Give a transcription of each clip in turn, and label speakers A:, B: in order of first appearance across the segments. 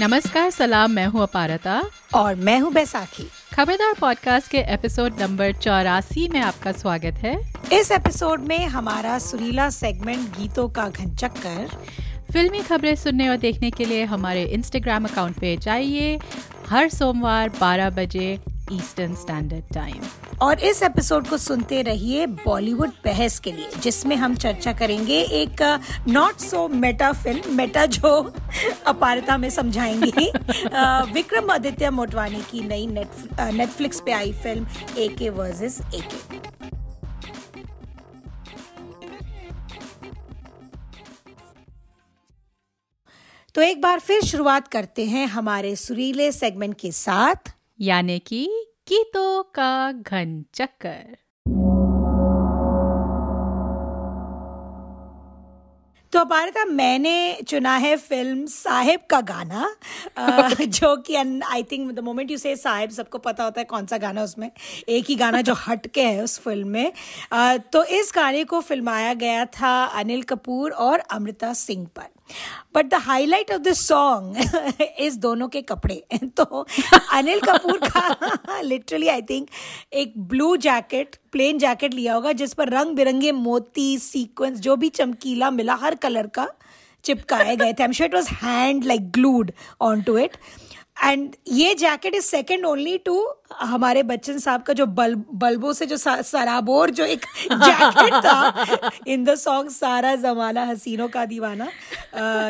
A: नमस्कार सलाम मैं हूँ अपारता।
B: और मैं हूँ बैसाखी।
A: खबरदार पॉडकास्ट के एपिसोड नंबर चौरासी में आपका स्वागत है।
B: इस एपिसोड में हमारा सुरीला सेगमेंट गीतों का घन चक्कर
A: फिल्मी खबरें सुनने और देखने के लिए हमारे इंस्टाग्राम अकाउंट पे जाइए। हर सोमवार 12 बजे ईस्टर्न स्टैंडर्ड टाइम
B: और इस एपिसोड को सुनते रहिए बॉलीवुड बहस के लिए जिसमें हम चर्चा करेंगे एक not so meta film meta जो अपारता में समझाएँगे। विक्रम आदित्य मोटवानी की नई नेटफ्लिक्स पे आई फ़िल्म ए के वर्सेस ए के तो एक बार फिर शुरुआत करते हैं हमारे सुरीले सेगमेंट के साथ।
A: यानी कि गीतों का घन चक्कर।
B: तो भारता मैंने चुना है फ़िल्म साहेब का गाना जो कि I think the moment you say साहेब सबको पता होता है कौन सा गाना उसमें। एक ही गाना जो हटके है उस फ़िल्म में। तो इस गाने को फिल्माया गया था अनिल कपूर और अमृता सिंह पर। But the highlight of this song इस दोनों के कपड़े। तो अनिल कपूर का लिटरली आई थिंक एक ब्लू जैकेट प्लेन जैकेट लिया होगा, जिस पर रंग बिरंगे मोती सीक्वेंस जो भी चमकीला मिला, हर कलर का चिपकाए गए थे। I am sure it was hand like glued on to it and ये jacket is second only to हमारे बच्चन साहब का जो बल बल्बों से जो सराबोर जो एक जैकेट था इन द सॉन्ग सारा जमाना हसीनों का दीवाना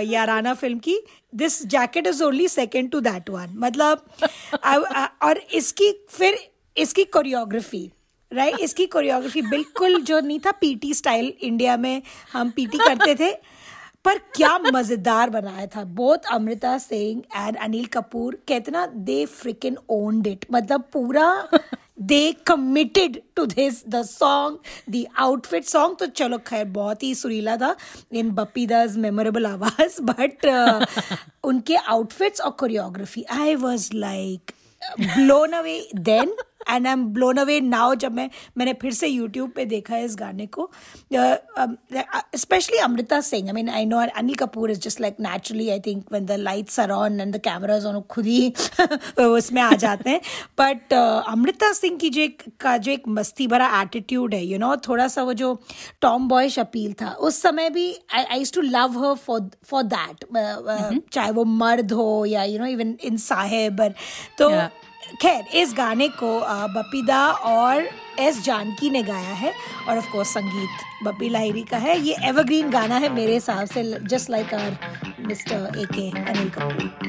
B: याराना फ़िल्म की this jacket is only second to that one मतलब और इसकी फिर इसकी कोरियोग्राफी राइट right? इसकी कोरियोग्राफी बिल्कुल जो नहीं था पीटी स्टाइल इंडिया में हम पीटी करते थे पर क्या मज़ेदार बनाया था। बोथ अमृता सिंह एंड अनिल कपूर कहते दे फ्रिकन ओन्ड इट मतलब पूरा they committed to this the song the outfit song तो चलो खैर बहुत ही सुरीला था इन बप्पी दस मेमोरेबल आवाज़ बट uh, उनके आउटफिट्स और choreography I was like blown away then and I am blown away now जब मैं मैंने फिर से यूट्यूब पे देखा है इस गाने को। Specially Amrita Singh I mean I know Anil Kapoor is just like naturally I think when the lights are on and the cameras on खुद ही उसमें आ जाते हैं। बट अमृता सिंह की जो एक का जो एक मस्ती भरा एटीट्यूड है यू you नो know, थोड़ा सा वो जो टॉम बॉयश अपील था उस समय भी I I too love her for for that चाहे वो मर्द हो या यू नो इवन इन साहेब। तो yeah. खैर, इस गाने को बपीदा और एस जानकी ने गाया है और ऑफ़ कोर्स संगीत बपी लाहिरी का है। ये एवरग्रीन गाना है मेरे हिसाब से just like our Mister A K Anil Kapoor.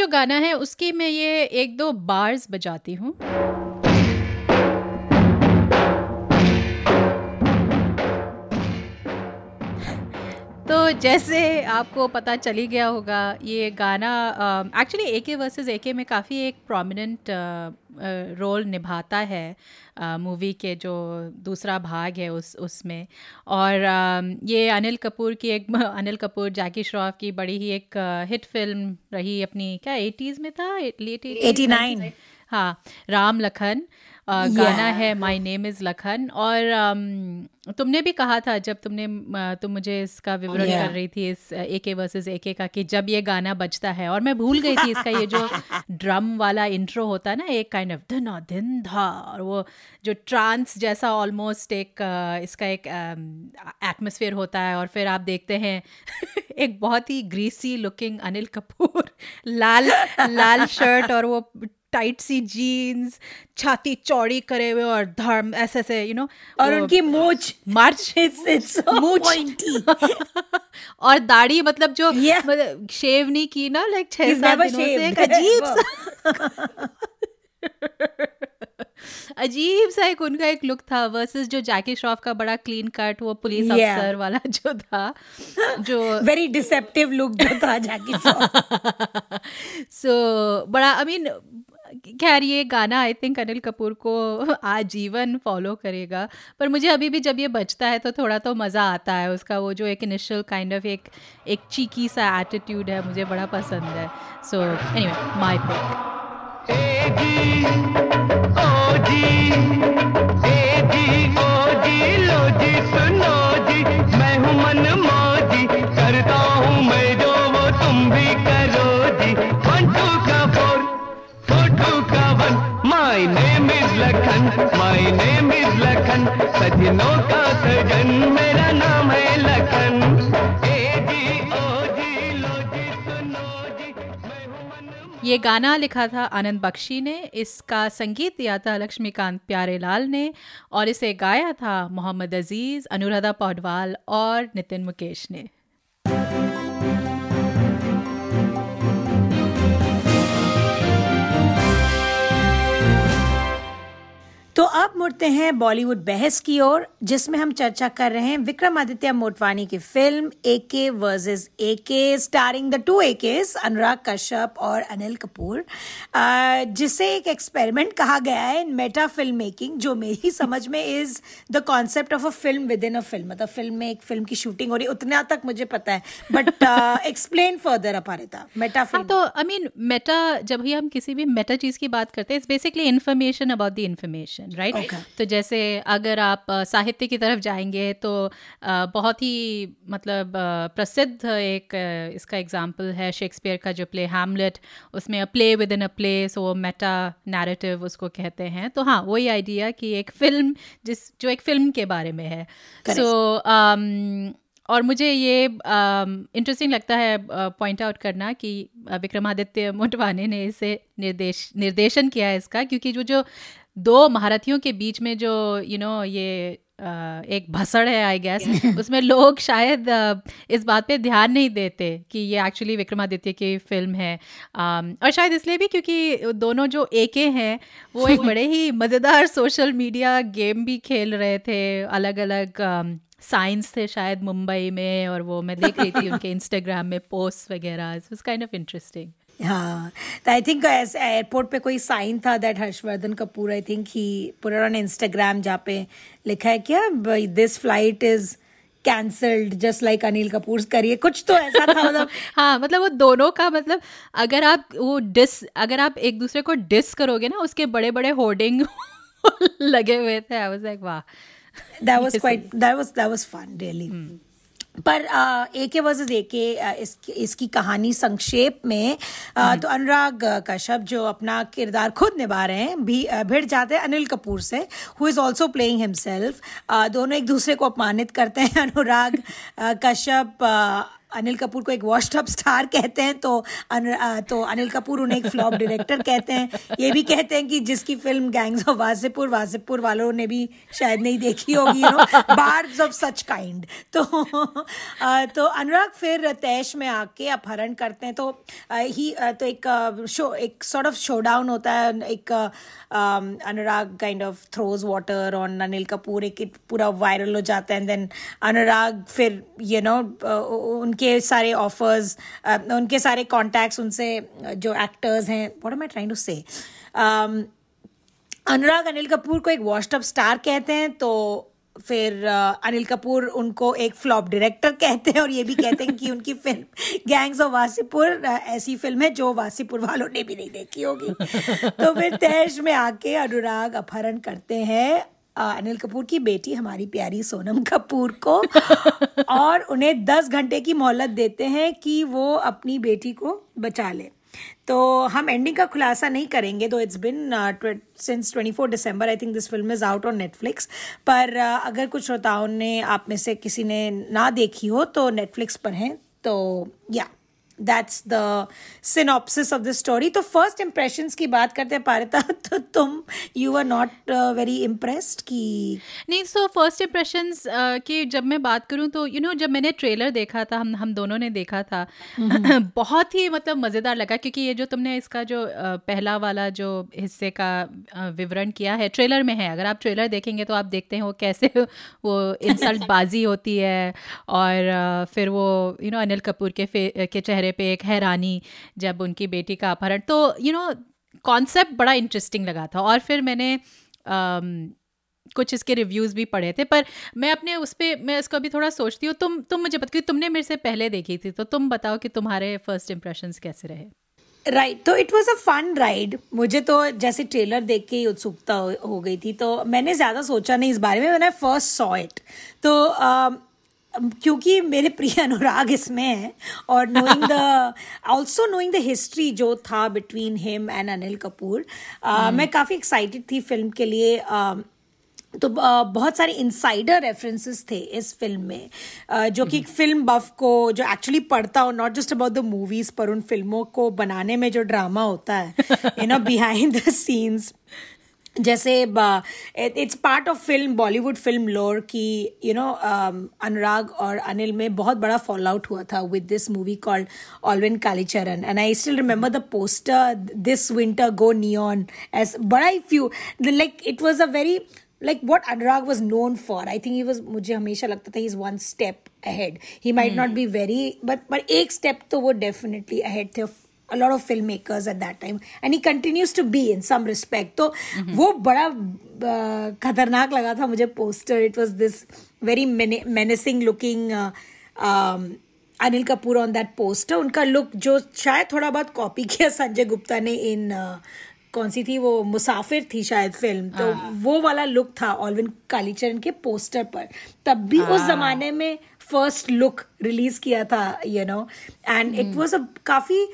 A: जो गाना है उसकी मैं ये एक दो बार्स बजाती हूँ। तो जैसे आपको पता चली गया होगा ये गाना एक्चुअली ए के वर्सेज ए के में काफ़ी एक प्रोमिनेंट रोल निभाता है मूवी के जो दूसरा भाग है उस उसमें। और ये अनिल कपूर की एक अनिल कपूर जैकी श्रॉफ की बड़ी ही एक हिट फ़िल्म रही अपनी क्या एटीज़ में था? लेट
B: एटी नाइन
A: हाँ राम लखन। गाना है माय नेम इज़ लखन और um, तुमने भी कहा था जब तुमने तुम मुझे इसका विवरण yeah. कर रही थी इस ए के वर्सेज ए के का कि जब ये गाना बजता है और मैं भूल गई थी इसका ये जो ड्रम वाला इंट्रो होता है ना एक काइंड ऑफ़ धना दिन धा और वो जो ट्रांस जैसा ऑलमोस्ट एक इसका एक एटमोसफियर होता है और फिर आप देखते हैं एक बहुत ही ग्रीसी लुकिंग अनिल कपूर लाल लाल शर्ट और वो टाइट सी जीन्स छाती चौड़ी करे हुए और धर्म ऐसे ऐसे यू नो
B: और उनकी मूछ।
A: मार्च। और दाढ़ी मतलब जो yeah. मतलब शेव नहीं की ना लाइक छह सात दिनों से एक अजीब सा अजीब सा एक उनका एक लुक था वर्सेस जो जैकी श्रॉफ का बड़ा क्लीन कट वो पुलिस yeah. अफसर वाला जो था
B: जो वेरी डिसेप्टिव लुक जो था जैकी श्रॉफ
A: सो बड़ा आई I मीन खैर, ये गाना आई थिंक अनिल कपूर को आजीवन फॉलो करेगा। पर मुझे अभी भी जब ये बजता है तो थोड़ा तो मज़ा आता है उसका। वो जो एक इनिशियल काइंड ऑफ़ एक एक चीकी सा एटीट्यूड है, मुझे बड़ा पसंद है। सो एनीवे माय पिक
C: मैं हूँ मन करता हूँ मैं my name is Lakhan my name is Lakhan सजनों का सजन मेरा नाम है लखन
A: ये गाना लिखा था आनंद बख्शी ने, इसका संगीत दिया था लक्ष्मीकांत प्यारेलाल ने, और इसे गाया था मोहम्मद अज़ीज़, अनुराधा पौडवाल और नितिन मुकेश ने।
B: मुड़ते हैं बॉलीवुड बहस की ओर जिसमें हम चर्चा कर रहे हैं विक्रमादित्य मोटवानी की फ़िल्म ए के वर्सेज ए के स्टारिंग द टू ए के अनुराग कश्यप और अनिल कपूर। जिसे एक एक्सपेरिमेंट कहा गया है इन मेटा फ़िल्म मेकिंग जो मेरी समझ में is the concept of a film within a film मतलब फ़िल्म में एक फ़िल्म की शूटिंग हो रही उतना तक मुझे पता है। But explain further Aparita meta film
A: तो आई मीन मेटा जब भी हम किसी भी मेटा चीज़ की बात करते हैं it's basically information about the information right okay. तो जैसे अगर आप साहित्य की तरफ़ जाएँगे तो बहुत ही मतलब प्रसिद्ध एक इसका एग्ज़ाम्पल है शेक्सपियर का जो प्ले हैमलेट उसमें a play within a play so meta narrative उसको कहते हैं। तो हाँ वही आइडिया कि एक फ़िल्म जिस जो एक फ़िल्म के बारे में है। सो so, um, और मुझे ये इंटरेस्टिंग लगता है पॉइंट uh, आउट करना कि विक्रमादित्य मोटवाने ने इसे निर्देश निर्देशन किया है इसका क्योंकि जो जो दो महारथियों के बीच में जो यू you नो know, ये Uh, एक भसड़ है आई गेस उसमें लोग शायद uh, इस बात पे ध्यान नहीं देते कि ये एक्चुअली विक्रमादित्य की फ़िल्म है। uh, और शायद इसलिए भी क्योंकि दोनों जो एके हैं वो एक बड़े ही मज़ेदार सोशल मीडिया गेम भी खेल रहे थे अलग अलग साइंस थे शायद मुंबई में और वो मैं देख रही थी उनके इंस्टाग्राम में पोस्ट वगैरह इट काइंड ऑफ़ इंटरेस्टिंग
B: हाँ तो आई थिंक एयरपोर्ट पे कोई साइन था that Harshvardhan Kapoor I think he put on Instagram जहाँ पे लिखा है क्या this flight is cancelled just like Anil Kapoor करिए कुछ तो ऐसा था मतलब।
A: हाँ मतलब वो दोनों का मतलब अगर आप वो डिस अगर आप एक दूसरे को डिस करोगे ना उसके बड़े बड़े होर्डिंग लगे हुए थे आई वाज लाइक वाह.
B: That quite that was that was fun really. Hmm. पर ए के वर्सेज ए के इसकी कहानी संक्षेप में आ, तो अनुराग कश्यप जो अपना किरदार खुद निभा रहे हैं भी भिड़ जाते हैं अनिल कपूर से who is also playing himself दोनों एक दूसरे को अपमानित करते हैं अनुराग कश्यप अनिल कपूर को एक वॉशटअप स्टार कहते हैं तो अन, तो अनिल कपूर उन्हें एक फ्लॉप डायरेक्टर कहते हैं। ये भी कहते हैं कि जिसकी film gangs of Wasseypur Wasseypur वालों ने भी शायद नहीं देखी होगी you know bards of such kind तो तो अनुराग फिर तैश में आके अपहरण करते हैं तो ही तो एक शो एक सॉर्ट ऑफ़ शो डाउन होता है एक Anurag kind of throws water on Anil Kapoor एक पूरा वायरल हो जाता है एंड देन अनुराग फिर यू नो उनके सारे ऑफर्स उनके सारे कॉन्टैक्ट्स उनसे जो एक्टर्स हैं what am I trying to say Anurag Anil Kapoor को एक वॉशअप स्टार कहते हैं तो फिर अनिल कपूर उनको एक फ्लॉप डायरेक्टर कहते हैं और ये भी कहते हैं कि उनकी फ़िल्म गैंग्स ऑफ़ वासीपुर ऐसी फ़िल्म है जो वासीपुर वालों ने भी नहीं देखी होगी। तो फिर तैश में आके अनुराग अपहरण करते हैं। अनिल कपूर की बेटी हमारी प्यारी सोनम कपूर को। और उन्हें दस घंटे की मोहलत देते हैं कि वो अपनी बेटी को बचा ले। तो हम एंडिंग का खुलासा नहीं करेंगे तो it's been since twenty four December I think this film is out on Netflix पर uh, अगर कुछ श्रोताओं ने आप में से किसी ने ना देखी हो तो नेटफ्लिक्स पर हैं। तो या that's the synopsis of the story तो फ़र्स्ट इम्प्रेशंस की बात करते हैं पारिता तो तुम you are not very impressed की
A: नहीं सो फ़र्स्ट इम्प्रेशंस की जब मैं बात करूँ तो यू you नो know, जब मैंने ट्रेलर देखा था हम हम दोनों ने देखा था बहुत ही मतलब मज़ेदार लगा क्योंकि ये जो तुमने इसका जो uh, पहला वाला जो हिस्से का uh, विवरण किया है ट्रेलर में है। अगर आप ट्रेलर देखेंगे तो आप देखते हैं वो कैसे वो इंसल्ट बाजी होती है और uh, फिर वो you you know know, Anil Kapoor के के चेहरे पे एक हैरानी जब उनकी बेटी का अपहरण। तो यू नो कॉन्सेप्ट बड़ा इंटरेस्टिंग लगा था और फिर मैंने um, कुछ इसके रिव्यूज़ भी पढ़े थे पर मैं अपने उस पर मैं इसको अभी थोड़ा सोचती हूँ। तुम तुम मुझे बता तुमने मेरे से पहले देखी थी तो तुम बताओ कि तुम्हारे फ़र्स्ट इम्प्रेशंस कैसे रहे?
B: राइट right, तो it was a fun ride मुझे तो जैसे ट्रेलर देख के ही उत्सुकता हो, हो गई थी तो मैंने ज़्यादा सोचा नहीं इस बारे में मैंने फ़र्स्ट सॉ इट तो uh, क्योंकि मेरे प्रिय अनुराग इसमें है और knowing the also knowing the history जो था between him and Anil Kapoor मैं काफ़ी एक्साइटेड थी फ़िल्म के लिए uh, तो बहुत सारे इनसाइडर रेफरेंसेस थे इस फ़िल्म में जो कि फ़िल्म बफ को जो एक्चुअली पढ़ता हो not just about the movies पर उन फ़िल्मों को बनाने में जो ड्रामा होता है you know behind the scenes जैसे it's part of film Bollywood film lore की यू नो अनुराग और अनिल में बहुत बड़ा फॉल आउट हुआ था with this movie called Alwyn Kalicharan and I still remember the poster this winter go neon edge बड़ा ही few like it was a very like what Anurag was known for I think he was मुझे हमेशा लगता था he's one step ahead. He might not be very but but एक step तो वो definitely ahead थे. A lot of filmmakers at that time. And he continues to be in some respect. तो mm-hmm. वो बड़ा uh, खतरनाक लगा था मुझे poster it was this very menacing looking uh, um, Anil Kapoor on that poster उनका look जो शायद थोड़ा बहुत कॉपी किया संजय गुप्ता ने इन कौन सी थी वो मुसाफिर थी शायद फ़िल्म तो हाँ। वो वाला लुक था ऑलविन कालीचरण के पोस्टर पर. तब भी उस हाँ। जमाने में फ़र्स्ट लुक रिलीज़ किया था you know and it was a काफ़ी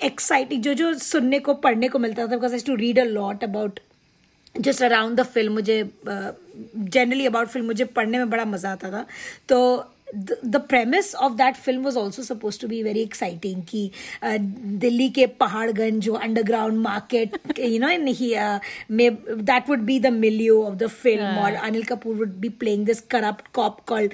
B: एक्साइटिंग जो जो सुनने को पढ़ने को मिलता था because I to read a lot about just around the film मुझे जनरली अबाउट फ़िल्म मुझे पढ़ने में बड़ा मज़ा आता था। तो the premise of that film was also suppose to be very exciting कि दिल्ली के पहाड़गंज जो underground market you know in may that would be the milieu of the film और Anil Kapoor would be playing this corrupt cop called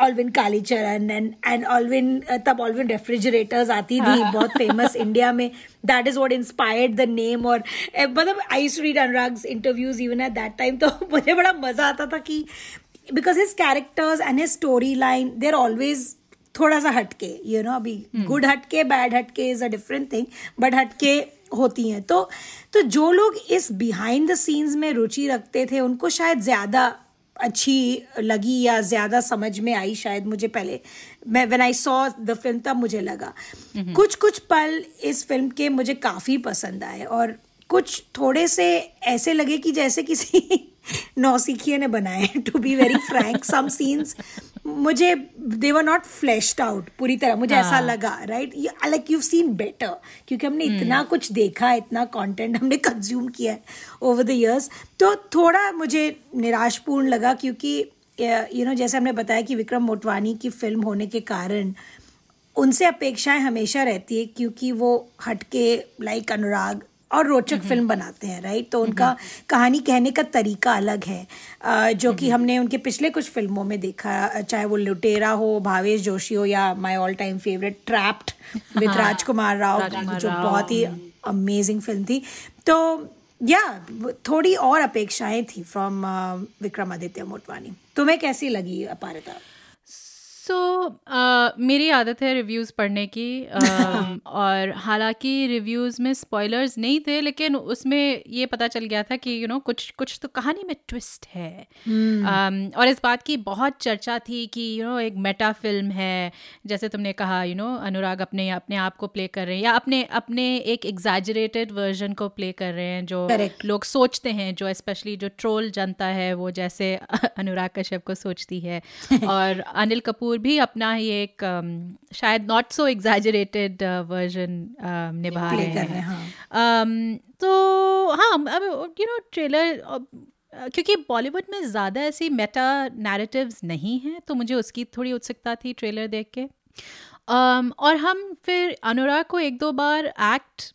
B: Alwyn Kalicharan and and Alwyn तब Alwin refrigerators आती थी बहुत famous India में। That is what inspired the name और मतलब I read Anurag interviews even at that time तो मुझे बड़ा मज़ा आता था कि because his characters and his storyline they're always थोड़ा सा हटके यू नो अभी गुड हटके बैड हटके is a different thing but हटके होती हैं। तो तो जो लोग इस बिहाइंड द सीन्स में रुचि रखते थे उनको शायद ज़्यादा अच्छी लगी या ज़्यादा समझ में आई शायद मुझे पहले। मैं when I saw the film तब मुझे लगा। कुछ कुछ पल इस फ़िल्म के मुझे काफ़ी पसंद आए और कुछ थोड़े से ऐसे लगे कि जैसे किसी नौसिखिया ने बनाए to be very frank some scenes मुझे they were not fleshed out पूरी तरह मुझे ऐसा हाँ। लगा right like you seen better क्योंकि हमने hmm. इतना कुछ देखा इतना कंटेंट हमने कंज्यूम किया है ओवर द इयर्स तो थोड़ा मुझे निराशपूर्ण लगा क्योंकि यू नो जैसे हमने बताया कि विक्रम मोटवानी की फ़िल्म होने के कारण उनसे अपेक्षाएँ हमेशा रहती है क्योंकि वो हटके लाइक अनुराग और रोचक फ़िल्म बनाते हैं राइट तो उनका कहानी कहने का तरीका अलग है। जो कि हमने उनके पिछले कुछ फ़िल्मों में देखा चाहे वो लुटेरा हो भावेश जोशी हो या my all time favourite trapped with Rajkummar Rao जो बहुत ही अमेजिंग फ़िल्म थी। तो या थोड़ी और अपेक्षाएँ थी फ्रॉम विक्रमादित्य मोटवानी तुम्हें कैसी लगी अपारता
A: सो so, uh, मेरी आदत है रिव्यूज़ पढ़ने की uh, और हालाँकि रिव्यूज़ में स्पॉयलर्स नहीं थे लेकिन उसमें ये पता चल गया था कि यू you नो know, कुछ कुछ तो कहानी में ट्विस्ट है hmm. um, और इस बात की बहुत चर्चा थी कि यू you नो know, एक मेटा फ़िल्म है जैसे तुमने कहा you you know know, Anurag अपने अपने आप को प्ले कर रहे हैं या अपने अपने एक एग्जैजरेटेड वर्जन को प्ले कर रहे हैं जो Correct. लोग सोचते हैं जो स्पेशली जो ट्रोल जनता है वो जैसे अनुराग कश्यप को सोचती है और अनिल कपूर कपूर भी अपना ही एक um, शायद नॉट सो एग्जैजरेटेड वर्जन निभा रहे हैं हाँ. um, तो हाँ अब यू नो ट्रेलर क्योंकि बॉलीवुड में ज़्यादा ऐसी मेटा नैरेटिव्स नहीं हैं तो मुझे उसकी थोड़ी उत्सुकता थी ट्रेलर देख के um, और हम फिर अनुराग को एक दो बार एक्ट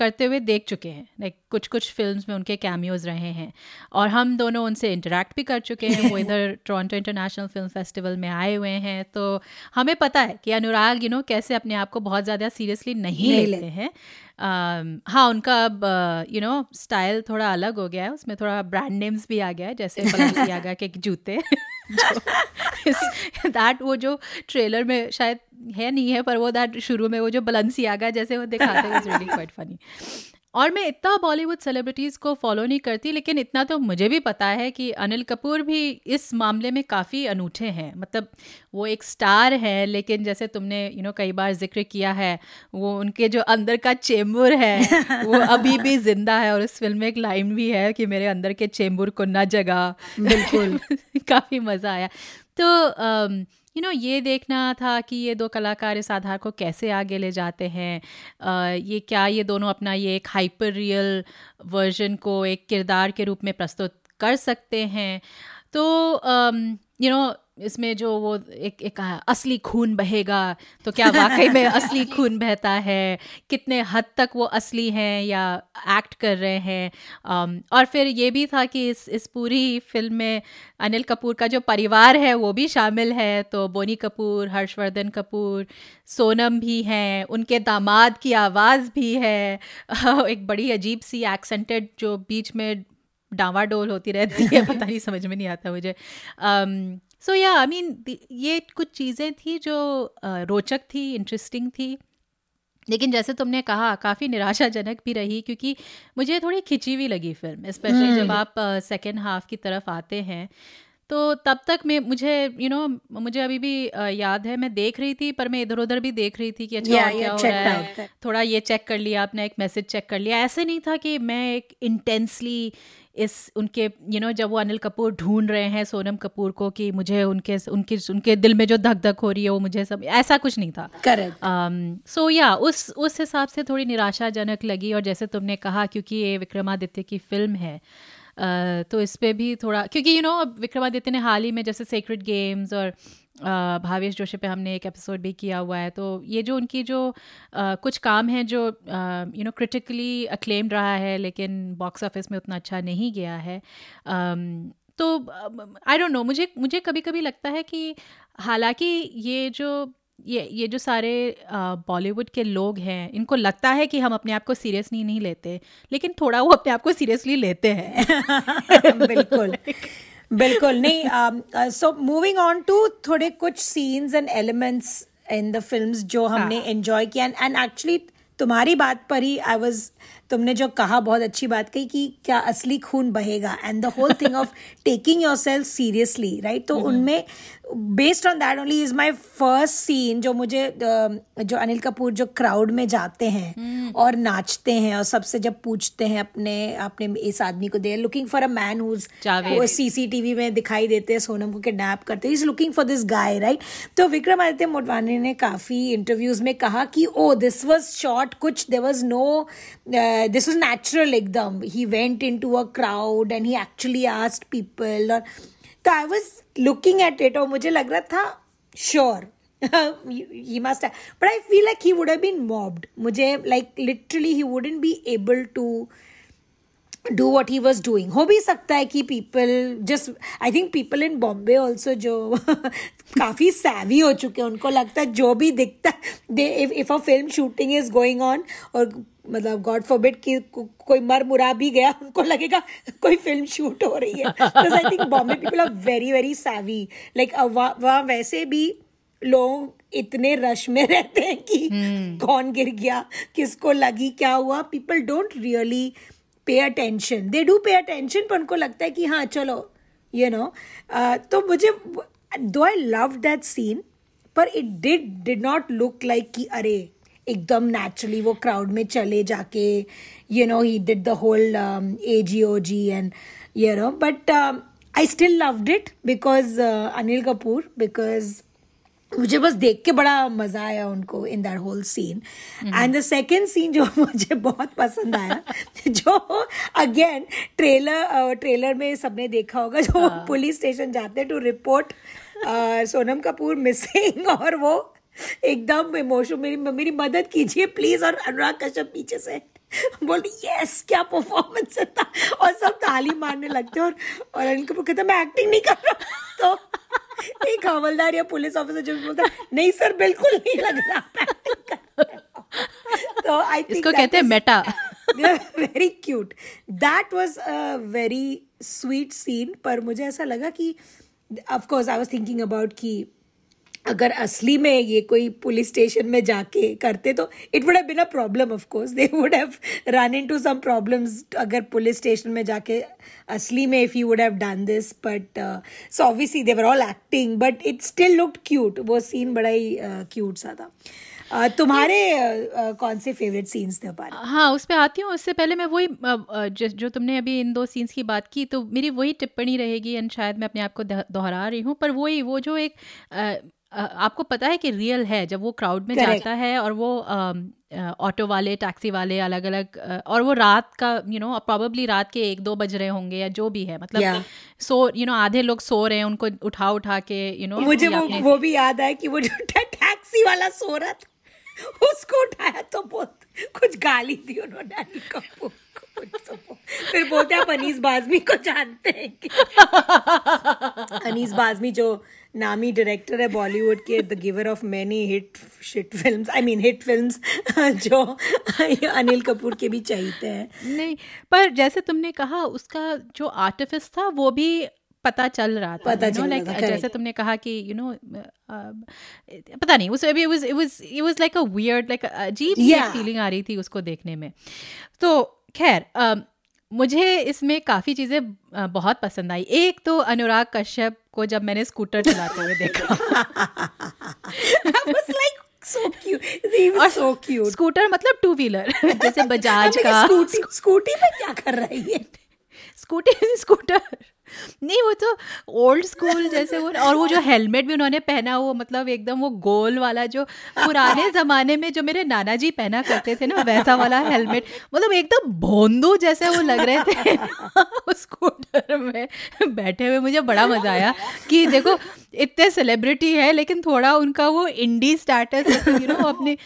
A: करते हुए देख चुके हैं। लाइक कुछ कुछ फिल्म्स में उनके कैमियोज रहे हैं और हम दोनों उनसे इंटरेक्ट भी कर चुके हैं। वो इधर टोरंटो इंटरनेशनल फ़िल्म फेस्टिवल में आए हुए हैं। तो हमें पता है कि अनुराग यू नो कैसे अपने आप को बहुत ज़्यादा सीरियसली नहीं लेते हैं। Um, हाँ उनका अब यू नो स्टाइल थोड़ा अलग हो गया है। उसमें थोड़ा ब्रांड नेम्स भी आ गया है जैसे बलेंसियागा के जूते। दैट वो जो ट्रेलर में शायद है नहीं है, पर वो दैट शुरू में वो जो ब्लन् आ गया जैसे वो दिखाते हैं इज़ रियली क्वाइट फनी और मैं इतना बॉलीवुड सेलिब्रिटीज़ को फॉलो नहीं करती लेकिन इतना तो मुझे भी पता है कि अनिल कपूर भी इस मामले में काफ़ी अनूठे हैं। मतलब वो एक स्टार है लेकिन जैसे तुमने यू नो कई बार ज़िक्र किया है वो उनके जो अंदर का चेम्बुर है वो अभी भी ज़िंदा है और उस फ़िल्म में एक लाइन भी है कि मेरे अंदर के चेम्बुर को न जगा। बिल्कुल। काफ़ी मज़ा आया। तो um, यू नो ये देखना था कि ये दो कलाकार इस आधार को कैसे आगे ले जाते हैं। आ, ये क्या ये दोनों अपना ये एक हाइपर रियल वर्जन को एक किरदार के रूप में प्रस्तुत कर सकते हैं? तो यू um, नो इसमें जो वो एक एक असली खून बहेगा तो क्या वाकई में असली खून बहता है? कितने हद तक वो असली हैं या एक्ट कर रहे हैं? um, और फिर ये भी था कि इस इस पूरी फ़िल्म में अनिल कपूर का जो परिवार है वो भी शामिल है। तो बोनी कपूर हर्षवर्धन कपूर सोनम भी हैं उनके दामाद की आवाज़ भी है। एक बड़ी अजीब सी एक्सेंटेड जो बीच में डावाडोल होती रहती है पता नहीं समझ में नहीं आता मुझे। um, सो या आई मीन ये कुछ चीज़ें थी जो रोचक थी इंटरेस्टिंग थी लेकिन जैसे तुमने कहा काफ़ी निराशाजनक भी रही क्योंकि मुझे थोड़ी खिंची हुई लगी फ़िल्म स्पेशली जब हम्म। आप सेकेंड हाफ़ की तरफ़ आते हैं तो तब तक मैं मुझे यू you नो know, मुझे अभी भी याद है मैं देख रही थी पर मैं इधर उधर भी देख रही थी कि अच्छा yeah, क्या हो रहा है। थोड़ा ये चेक कर लिया आपने एक मैसेज चेक कर लिया। ऐसे नहीं था कि मैं एक इंटेंसली इस उनके यू you नो know, जब वो अनिल कपूर ढूंढ रहे हैं सोनम कपूर को कि मुझे उनके उनके उनके दिल में जो धक धक हो रही है वो मुझे सब ऐसा कुछ नहीं था।
B: करेक्ट
A: सो या उस उस हिसाब से थोड़ी निराशाजनक लगी और जैसे तुमने कहा क्योंकि ये विक्रमादित्य की फ़िल्म है तो इस पर भी थोड़ा, क्योंकि यू नो विक्रमादित्य ने हाल ही में जैसे सेक्रेट गेम्स और भावेश जोशी पे हमने एक एपिसोड भी किया हुआ है तो ये जो उनकी जो कुछ काम है जो यू नो क्रिटिकली अक्लेम्ड रहा है, लेकिन बॉक्स ऑफ़िस में उतना अच्छा नहीं गया है तो आई डोंट नो मुझे मुझे कभी कभी लगता है कि हालाँकि ये जो ये ये जो सारे बॉलीवुड के लोग हैं इनको लगता है कि हम अपने आप को सीरियसली नहीं लेते लेकिन थोड़ा वो अपने आप को सीरियसली लेते हैं
B: बिल्कुल बिल्कुल नहीं सो मूविंग ऑन टू थोड़े कुछ scenes and elements in the films जो हमने एंजॉय हाँ. किया एंड एक्चुअली तुम्हारी बात पर ही आई वॉज़ तुमने जो कहा बहुत अच्छी बात कही कि क्या असली खून बहेगा and the whole thing of taking yourself seriously right तो उनमें based on that only is my first scene जो मुझे जो अनिल कपूर जो क्राउड में जाते हैं hmm. और नाचते हैं और सबसे जब पूछते हैं अपने अपने इस आदमी को they looking for a man whose CCTV में दिखाई देते हैं सोनम को किडनैप करते हैं। Is looking for this guy right तो विक्रमादित्य मोटवानी ने काफ़ी इंटरव्यूज़ में कहा कि ओ दिस वॉज़ शॉर्ट कुछ there was no uh, this was natural ekdam he went into a crowd and he actually asked people or so i was looking at it or mujhe lag raha tha sure he must have but i feel like he would have been mobbed. mujhe like literally he wouldn't be able to do what he was doing हो भी सकता है कि people just I think people in Bombay also जो काफ़ी savvy हो चुके हैं उनको लगता है जो भी दिखता है if a film shooting is going on और मतलब गॉड फॉरबिड कि को, कोई मर मुरा भी गया उनको लगेगा कोई फ़िल्म शूट हो रही है। I think Bombay people are very very savvy like वहाँ वैसे भी लोग इतने रश में रहते हैं कि hmm. कौन गिर गया किसको लगी क्या हुआ people don't really pay attention they do pay attention पर उनको लगता है कि हाँ चलो यू नो तो मुझे though I love that scene पर it did did not look like कि अरे, एकदम नेचुरली वो क्राउड में चले जाके you know he did the whole A G O G and you know but I still loved it because Anil Kapoor because मुझे बस देख के बड़ा मज़ा आया उनको in that whole scene and the second scene जो मुझे बहुत पसंद आया जो अगेन ट्रेलर ट्रेलर में सबने देखा होगा जो पुलिस हाँ। स्टेशन जाते हैं to report Sonam Kapoor missing और वो एकदम इमोशन मेरी मेरी मदद कीजिए प्लीज़ और अनुराग कश्यप पीछे से। बोलते यस क्या परफॉर्मेंस था और सब ताली मारने लगते और और अनिल कपूर कहता मैं एक्टिंग नहीं कर रहा तो एक हवलदार या पुलिस ऑफिसर जो बोलता नहीं सर बिल्कुल नहीं लग रहा
A: तो आई थिंक इसको कहते हैं meta.
B: Very cute that was a very sweet scene पर मुझे ऐसा लगा कि of course I was thinking about कि अगर असली में ये कोई पुलिस स्टेशन में जाके करते तो it would have been a problem of course they would have run into some problems अगर पुलिस स्टेशन में जाके असली में if you would have done this but so obviously they're all acting but it still looked cute वो scene बड़ा ही cute uh, सा था. Uh, तुम्हारे uh, कौन से फेवरेट सीन्स थे
A: हमारे हाँ उस पर आती हूँ. उससे पहले मैं वही जो, जो तुमने अभी इन दो सीन्स की बात की तो मेरी वही टिप्पणी रहेगी एंड शायद मैं अपने आप को दोहरा रही हूँ पर वही वो जो एक आपको पता है कि रियल है जब वो क्राउड में Correct. जाता है और वो ऑटो वाले टैक्सी वाले अलग अलग और वो रात का यू नो प्रॉबली रात के एक दो बज रहे होंगे या जो भी है मतलब yeah. सो यू नो आधे लोग सो रहे हैं उनको उठा उठा के यू you नो
B: know, मुझे वो वो भी याद है कि वो जो टैक्सी वाला सो रहा था उसको उठाया तो बहुत कुछ गाली दी उन्होंने फिर बोलते आप अनीस बाजमी को जानते हैं अनीस बाजमी जो नामी डायरेक्टर है बॉलीवुड के the giver of many hit shit films I mean hit films जो अनिल कपूर के भी चाहते हैं।
A: नहीं पर जैसे तुमने कहा उसका जो आर्टिफिस था वो भी पता चल रहा था पता चल था जैसे तुमने कहा कि यू नो पता नहीं उस अभी was it was it was like a weird like अजीब. फीलिंग आ रही थी उसको देखने में। तो खैर मुझे इसमें काफ़ी चीज़ें बहुत पसंद आई। एक तो अनुराग कश्यप को जब मैंने स्कूटर चलाते हुए देखा। स्कूटर मतलब टू व्हीलर जैसे बजाज का।
B: स्कूटी में क्या कर रही है?
A: स्कूटी स्कूटर। नहीं वो तो ओल्ड स्कूल जैसे वो और वो जो हेलमेट भी उन्होंने पहना वो मतलब एकदम वो गोल वाला जो पुराने ज़माने में जो मेरे नाना जी पहना करते थे ना वैसा वाला हेलमेट मतलब एकदम भोंदू जैसे वो लग रहे थे। स्कूटर में बैठे हुए मुझे बड़ा मज़ा आया कि देखो इतने सेलिब्रिटी है लेकिन थोड़ा उनका वो इंडी स्टेटस यू नो अपने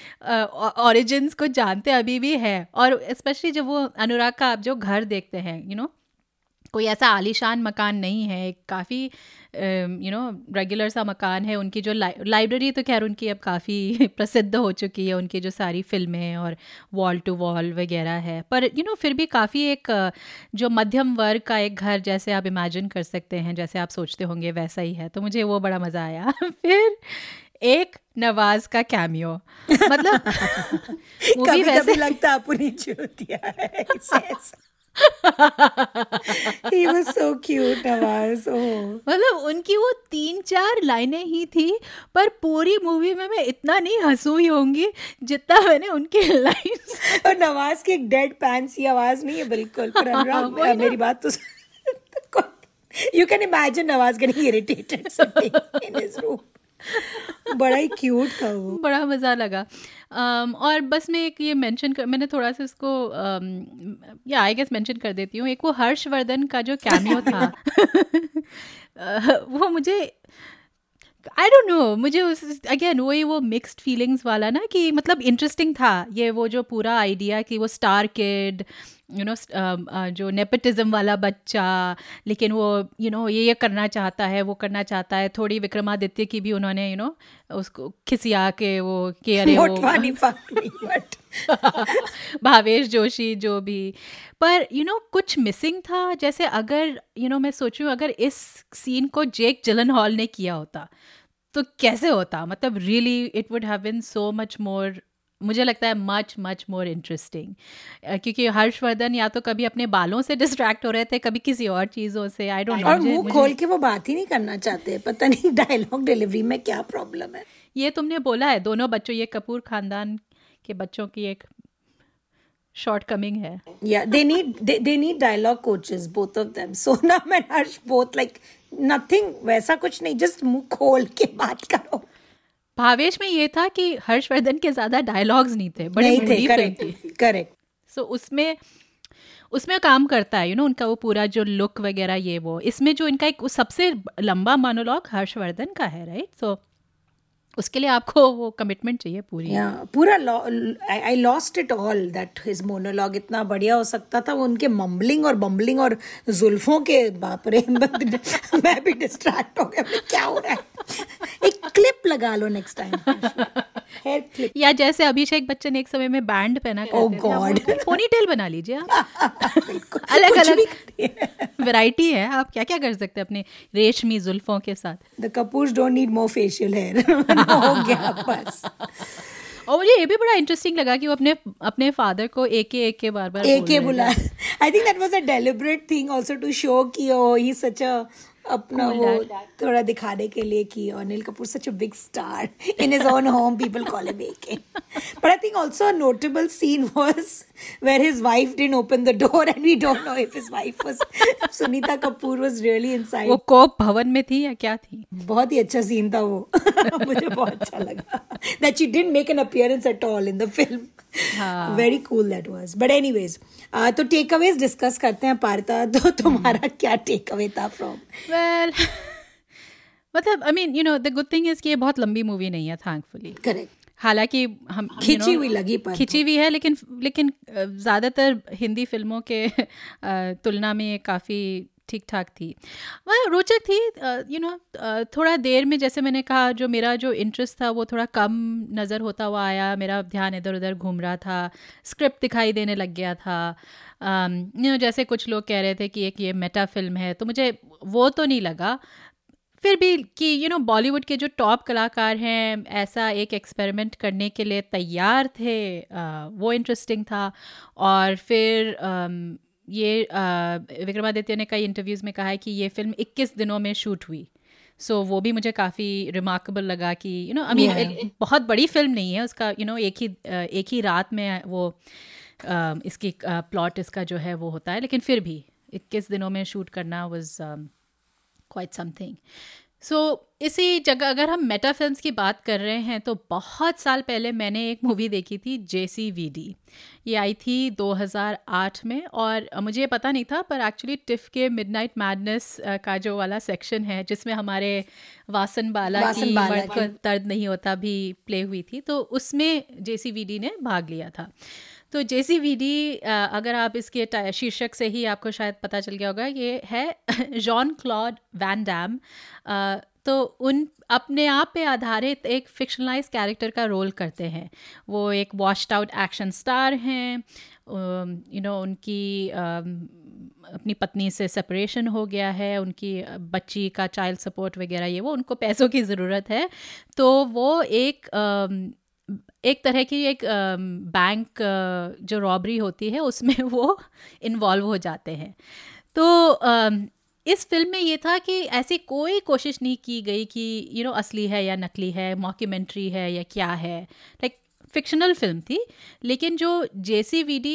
A: ओरिजिन्स को जानते अभी भी है। और स्पेशली जब वो अनुराग का आप जो घर देखते हैं यू नो कोई ऐसा आलीशान मकान नहीं है काफ़ी यू नो रेगुलर सा मकान है। उनकी जो लाइब्रेरी तो खैर उनकी अब काफ़ी प्रसिद्ध हो चुकी है उनकी जो सारी फ़िल्में और वॉल टू वॉल वगैरह है। पर यू you नो know, फिर भी काफ़ी एक जो मध्यम वर्ग का एक घर जैसे आप इमेजिन कर सकते हैं जैसे आप सोचते होंगे वैसा ही है। तो मुझे वो बड़ा मज़ा आया। फिर एक नवाज़ का कैमियो मतलब
B: कभी वैसे कभी लगता है he was so cute Nawaz oh.
A: मतलब उनकी वो तीन चार लाइनें ही थी पर पूरी मूवी में मैं इतना नहीं हंसूई होंगी जितना मैंने उनके लाइंस
B: और नवाज़ की एक डेड पैंस की आवाज़ नहीं है बिल्कुल पर अनुराग मेरी बात तो you can imagine Nawaz getting irritated in his room बड़ा ही क्यूट था वो।
A: बड़ा मज़ा लगा। um, और बस मैं एक ये मेंशन कर मैंने थोड़ा सा इसको या आई गेस मेंशन कर देती हूँ। एक वो हर्षवर्धन का जो कैमियो था वो मुझे आई डोंट नो मुझे उस अगेन वही वो मिक्स्ड फीलिंग्स वाला ना कि मतलब इंटरेस्टिंग था ये वो जो पूरा आइडिया कि वो स्टार किड यू नो जो नेपोटिज्म वाला बच्चा लेकिन वो यू नो ये ये करना चाहता है वो करना चाहता है थोड़ी विक्रमादित्य की भी उन्होंने यू नो उसको खिसिया के वो
B: के अरे वो
A: भावेश जोशी जो भी। पर यू you नो know, कुछ मिसिंग था जैसे अगर यू you नो know, मैं सोचूं अगर इस सीन को जेक जलन हॉल ने किया होता तो कैसे होता? मतलब really it would have been so much more मुझे लगता है मच मच मोर इंटरेस्टिंग क्योंकि हर्षवर्धन या तो कभी अपने बालों से डिस्ट्रैक्ट हो रहे थे कभी किसी और चीज़ों से आई डोंट
B: और मुँह खोल के वो बात ही नहीं करना चाहते पता नहीं डायलॉग डिलीवरी में क्या प्रॉब्लम है।
A: ये तुमने बोला है दोनों बच्चों ये कपूर खानदान के बच्चों की एक शॉर्ट कमिंग है
B: या they need they need dialogue coaches both of them Sonam and Harsh both like nothing वैसा कुछ नहीं जस्ट मुँह खोल के बात करो।
A: भावेश में ये था कि हर्षवर्धन के ज़्यादा डायलॉग्स नहीं थे बड़े नहीं थे
B: करेक्ट सो
A: सो उसमें उसमें काम करता है यू you नो know, उनका वो पूरा जो लुक वगैरह ये वो। इसमें जो इनका एक सबसे लंबा मोनोलॉग हर्षवर्धन का है राइट सो उसके लिए आपको वो कमिटमेंट चाहिए पूरी।
B: या पूरा I lost it all that his monologue इतना बढ़िया हो सकता था वो उनके मम्बलिंग और बम्बलिंग और जुल्फों के बाप रे मैं भी डिस्ट्रैक्ट हो गया क्या हो रहा है? एक क्लिप लगा लो नेक्स्ट टाइम
A: या जैसे अभिषेक बच्चन एक समय में बैंड पहना
B: Oh God.
A: पोनी टेल बना लीजिए आप। अलग अलग वैरायटी है। आप क्या क्या कर सकते हैं अपने रेशमी जुल्फों के साथ?
B: The Kapoors don't need more facial hair हो गया बस।
A: और मुझे ये भी बड़ा इंटरेस्टिंग लगा कि वो अपने अपने फादर को एक के एक के बार बार
B: एक के बुला I think that was a deliberate thing also to show कि ओ ही सच अ अपना
A: Cool
B: वो
A: dad.
B: थोड़ा दिखाने के लिए कि Anil Kapoor such a big star in his own home people call him AK but I think also a notable scene was where his wife didn't open the door and we don't know if his wife was Sunita Kapoor was really inside
A: वो कोप भवन में थी या क्या थी?
B: बहुत ही अच्छा सीन था वो। मुझे बहुत अच्छा लगा। That she didn't make an appearance at all in the film
A: हाँ।
B: Very cool that was but anyways तो टेक अवेज करते हैं पार्था तो तुम्हारा क्या अवे था फ्रॉम
A: वेल मतलब I mean you know the good thing is कि ये बहुत लंबी मूवी नहीं है थैंकफुली
B: करेक्ट
A: हालाँकि हम
B: खिंची हुई लगी पर
A: खिंची हुई है लेकिन लेकिन ज़्यादातर हिंदी फ़िल्मों के तुलना में ये काफ़ी ठीक ठाक थी। वह रोचक थी यू नो थोड़ा देर में जैसे मैंने कहा जो मेरा जो इंटरेस्ट था वो थोड़ा कम नज़र होता हुआ आया मेरा ध्यान इधर उधर घूम रहा था स्क्रिप्ट दिखाई देने लग गया था। यू नो जैसे कुछ लोग कह रहे थे कि एक ये मेटा फ़िल्म है तो मुझे वो तो नहीं लगा फिर भी कि यू नो बॉलीवुड के जो टॉप कलाकार हैं ऐसा एक एक्सपेरिमेंट करने के लिए तैयार थे अ, वो इंटरेस्टिंग था। और फिर अम, ये विक्रमादित्य ने कई इंटरव्यूज़ में कहा है कि ये फ़िल्म 21 दिनों में शूट हुई। सो so, वो भी मुझे काफ़ी रिमार्केबल लगा कि यू नो आई मीन बहुत बड़ी फ़िल्म नहीं है उसका यू you नो know, एक ही एक ही रात में वो इसकी प्लॉट इसका जो है वो होता है। लेकिन फिर भी 21 दिनों में शूट करना वाज क्वाइट समथिंग सो इसी जगह अगर हम मेटा फिल्म्स की बात कर रहे हैं तो बहुत साल पहले मैंने एक मूवी देखी थी जे सी वी डी ये आई थी 2008 में और मुझे पता नहीं था पर एक्चुअली टिफ के मिडनाइट मैडनेस का जो वाला सेक्शन है जिसमें हमारे वासन बाला
B: वासन
A: की
B: बाला
A: को। दर्द नहीं होता भी प्ले हुई थी तो उसमें जे सी वी डी ने भाग लिया था। तो जे सी अगर आप इसके शीर्षक से ही आपको शायद पता चल गया होगा, ये है जॉन क्लॉड वैन डैम तो उन, अपने आप पे आधारित एक फिक्शनलाइज कैरेक्टर का रोल करते हैं। वो एक वॉश्ड आउट एक्शन स्टार हैं यू नो उनकी अपनी पत्नी से सेपरेशन हो गया है, उनकी बच्ची का चाइल्ड सपोर्ट वगैरह, ये वो उनको पैसों की ज़रूरत है। तो वो एक एक तरह की एक बैंक जो रॉबरी होती है उसमें वो इन्वॉल्व हो जाते हैं। तो इस फ़िल्म में ये था कि ऐसी कोई कोशिश नहीं की गई कि यू you नो know, असली है या नकली है मॉक्यूमेंट्री है या क्या है। लाइक फिक्शनल फ़िल्म थी लेकिन जो जे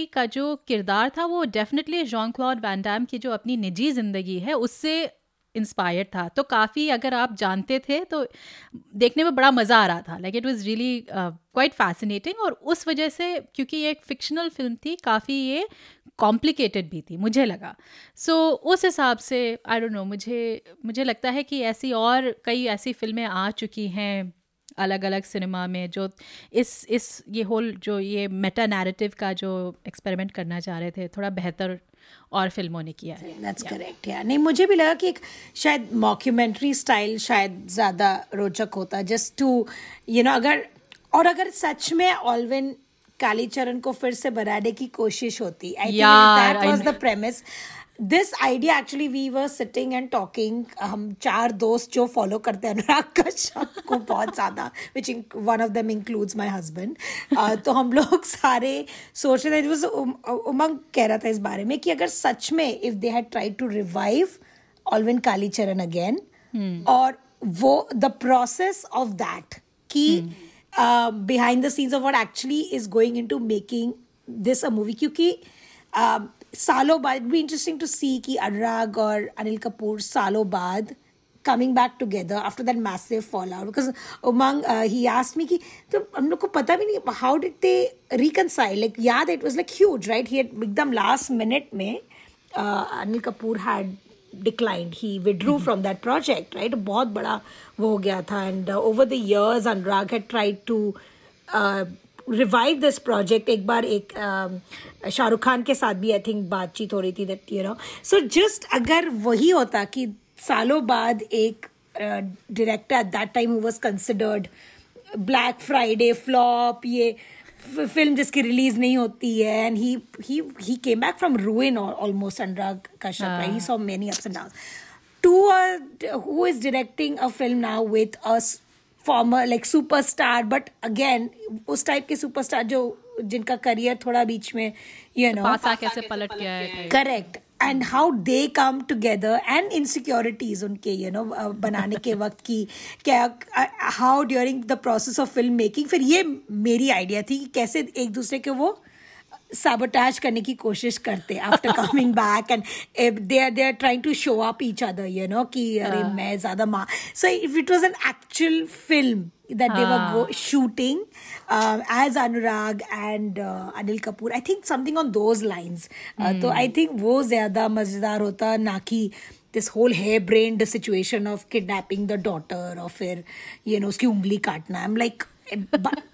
A: का जो किरदार था वो डेफिनेटली जॉन क्लॉड वैन की जो अपनी निजी ज़िंदगी है उससे इंस्पायर्ड था। तो काफ़ी अगर आप जानते थे तो देखने में बड़ा मज़ा आ रहा था। Like it was really quite fascinating और उस वजह से क्योंकि ये एक फिक्शनल फ़िल्म थी काफ़ी ये कॉम्प्लिकेटेड भी थी मुझे लगा। सो so, उस हिसाब से आई डोंट नो मुझे मुझे लगता है कि ऐसी और कई ऐसी फ़िल्में आ चुकी हैं अलग अलग सिनेमा में जो इस इस ये होल जो ये मेटा नैरेटिव का जो एक्सपेरिमेंट करना चाह रहे थे थोड़ा बेहतर और फ़िल्मों ने किया है।
B: दैट्स करेक्ट यार नहीं मुझे भी लगा कि एक शायद मॉक्यूमेंट्री स्टाइल शायद ज़्यादा रोचक होता जस्ट टू यू नो अगर और अगर सच में ऑलविन कालीचरण को फिर से बनाने की कोशिश होती I think that was the premise this idea actually we were sitting and talking हम चार दोस्त जो फॉलो करते हैं अनुराग कश्यप को बहुत ज़्यादा which one of them includes my husband तो हम लोग सारे सोच रहे थे उमंग कह रहा था इस बारे में कि अगर सच में if they had try to revive Allwyn Kalicharan again और वो द प्रोसेस ऑफ़ दैट कि behind the scenes of what actually is going in to making this a movie क्योंकि सालों बाद बी इंटरेस्टिंग टू सी कि अनुराग और अनिल कपूर सालों बाद coming back together after that massive fallout because उमंग ही आसमी मी कि तो हम लोग को पता भी नहीं how did they reconcile like याद it was like huge right he एकदम लास्ट मिनट में uh, Anil Kapoor had declined he withdrew from that project right बहुत बड़ा वो हो गया था. And over the uh, Anurag the years anurag revive this project एक बार एक uh, शाहरुख खान के साथ भी आई थिंक बातचीत हो रही थी that you know so just अगर वही होता कि सालों बाद एक director at that time was considered Black Friday flop ये फ़िल्म जिसकी रिलीज़ नहीं होती है and he he he came back from ruin almost Anurag Kashyap he. Saw many ups and downs to who is directing a film now with a former like superstar but again उस type के superstar जो जिनका career थोड़ा बीच में you know
A: पासा कैसे पलट गया है
B: correct and how they come together and insecurities उनके यू नो बनाने के वक्त की क्या how during the process of film making फिर ये मेरी आइडिया थी कि कैसे एक दूसरे के वो साबोटाज करने की कोशिश करते after coming back and they are they are trying to show up each other you know कि अरे हाँ। मैं ज़्यादा माँ। So if it was an actual film that they were go shooting as Anurag and Anil Kapoor I think something on those lines तो I think hmm. वो ज़्यादा मज़ेदार होता ना कि दिस होल है brain situation of kidnapping the daughter और फिर यू नो उसकी उंगली काटना। I am like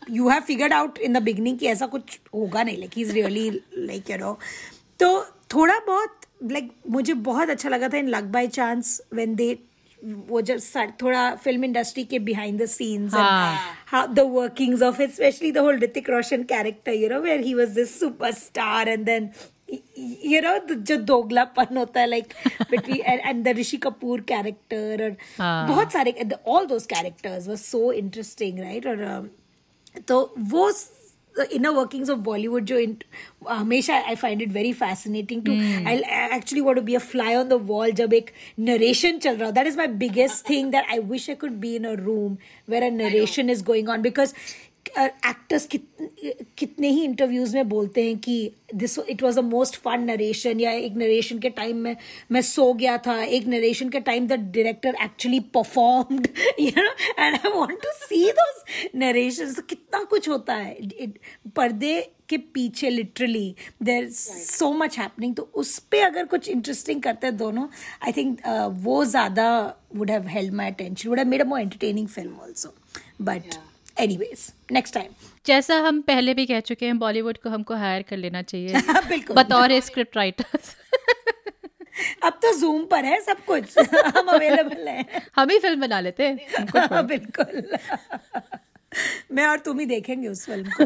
B: you have figured out in the beginning कि ऐसा कुछ होगा नहीं like he's really like you know. तो थोड़ा बहुत लाइक like मुझे बहुत अच्छा लगा था in Luck by chance when they वो जब थोड़ा फ़िल्म इंडस्ट्री के behind the scenes how the workings of specially the whole Hrithik Roshan character you know where he was this superstar and then you know जो दोगलापन होता है like between and the Rishi Kapoor character और बहुत सारे all those characters was so interesting right और तो वो the inner workings of Bollywood जो हमेशा I find it very fascinating to I actually want be a fly on the wall जब एक नरेशन चल रहा हो। That is my biggest thing that I wish I could be in a room where a narration is going on because actors कितने ही interviews में बोलते हैं कि this it was the most fun narration या एक नरेशन के time में मैं सो गया था एक नरेशन के time the director actually performed you know and I want to see those narration कितना कुछ होता है। पर्दे के पीछे literally there so much happening तो उस पर अगर कुछ इंटरेस्टिंग करते हैं दोनों आई थिंक वो ज़्यादा would have held my attention would have made a more entertaining film also but anyways next time
A: जैसा हम पहले भी कह चुके हैं बॉलीवुड को हमको हायर कर लेना चाहिए।
B: बिल्कुल।
A: बतौर स्क्रिप्ट राइटर्स
B: अब तो जूम पर है सब कुछ। हम अवेलेबल हैं।
A: हम ही फ़िल्म बना लेते हैं।
B: बिल्कुल। मैं और तुम ही देखेंगे उस फ़िल्म को।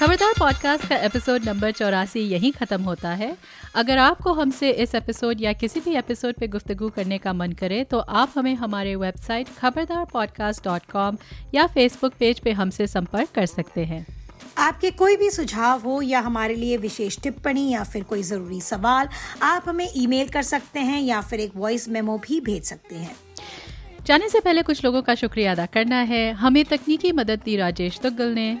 A: खबरदार पॉडकास्ट का एपिसोड नंबर चौरासी यहीं ख़त्म होता है। अगर आपको हमसे इस एपिसोड या किसी भी एपिसोड पे गुफ्तगू करने का मन करे तो आप हमें हमारे website Khabardar podcast dot com या फेसबुक पेज पे हमसे संपर्क कर सकते हैं।
B: आपके कोई भी सुझाव हो या हमारे लिए विशेष टिप्पणी या फिर कोई ज़रूरी सवाल आप हमें ईमेल कर सकते हैं या फिर एक वॉइस मेमो भी भेज सकते हैं।
A: जाने से पहले कुछ लोगों का शुक्रिया अदा करना है। हमें तकनीकी मदद दी राजेश तुगल ने।